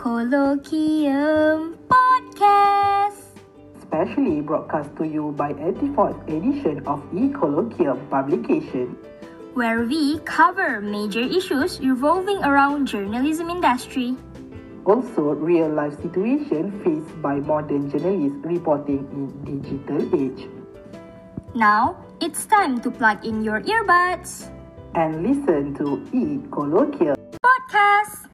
Colloquium Podcast. Specially broadcast to you by 84th edition of eColloquium publication. where we cover major issues revolving around journalism industry. Also, real-life situation faced by modern journalists reporting in digital age. Now, it's time to plug in your earbuds. And listen to eColloquium Podcast.